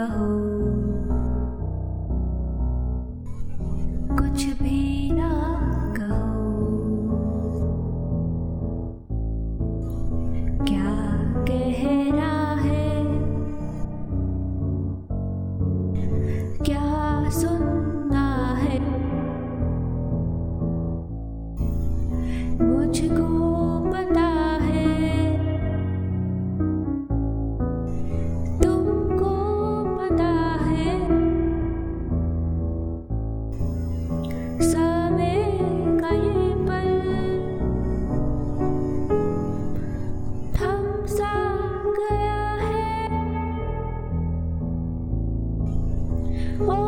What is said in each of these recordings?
Oh. Oh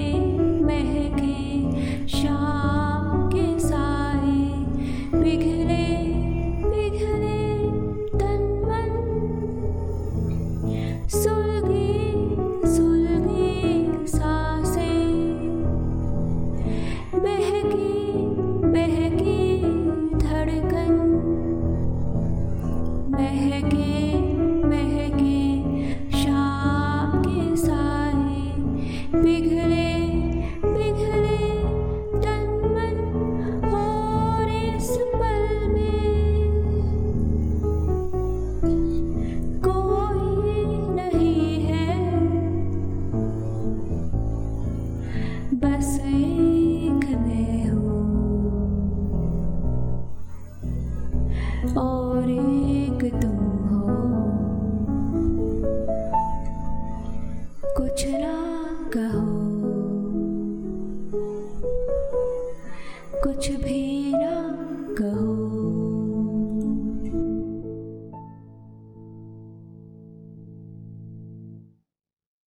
कुछ भी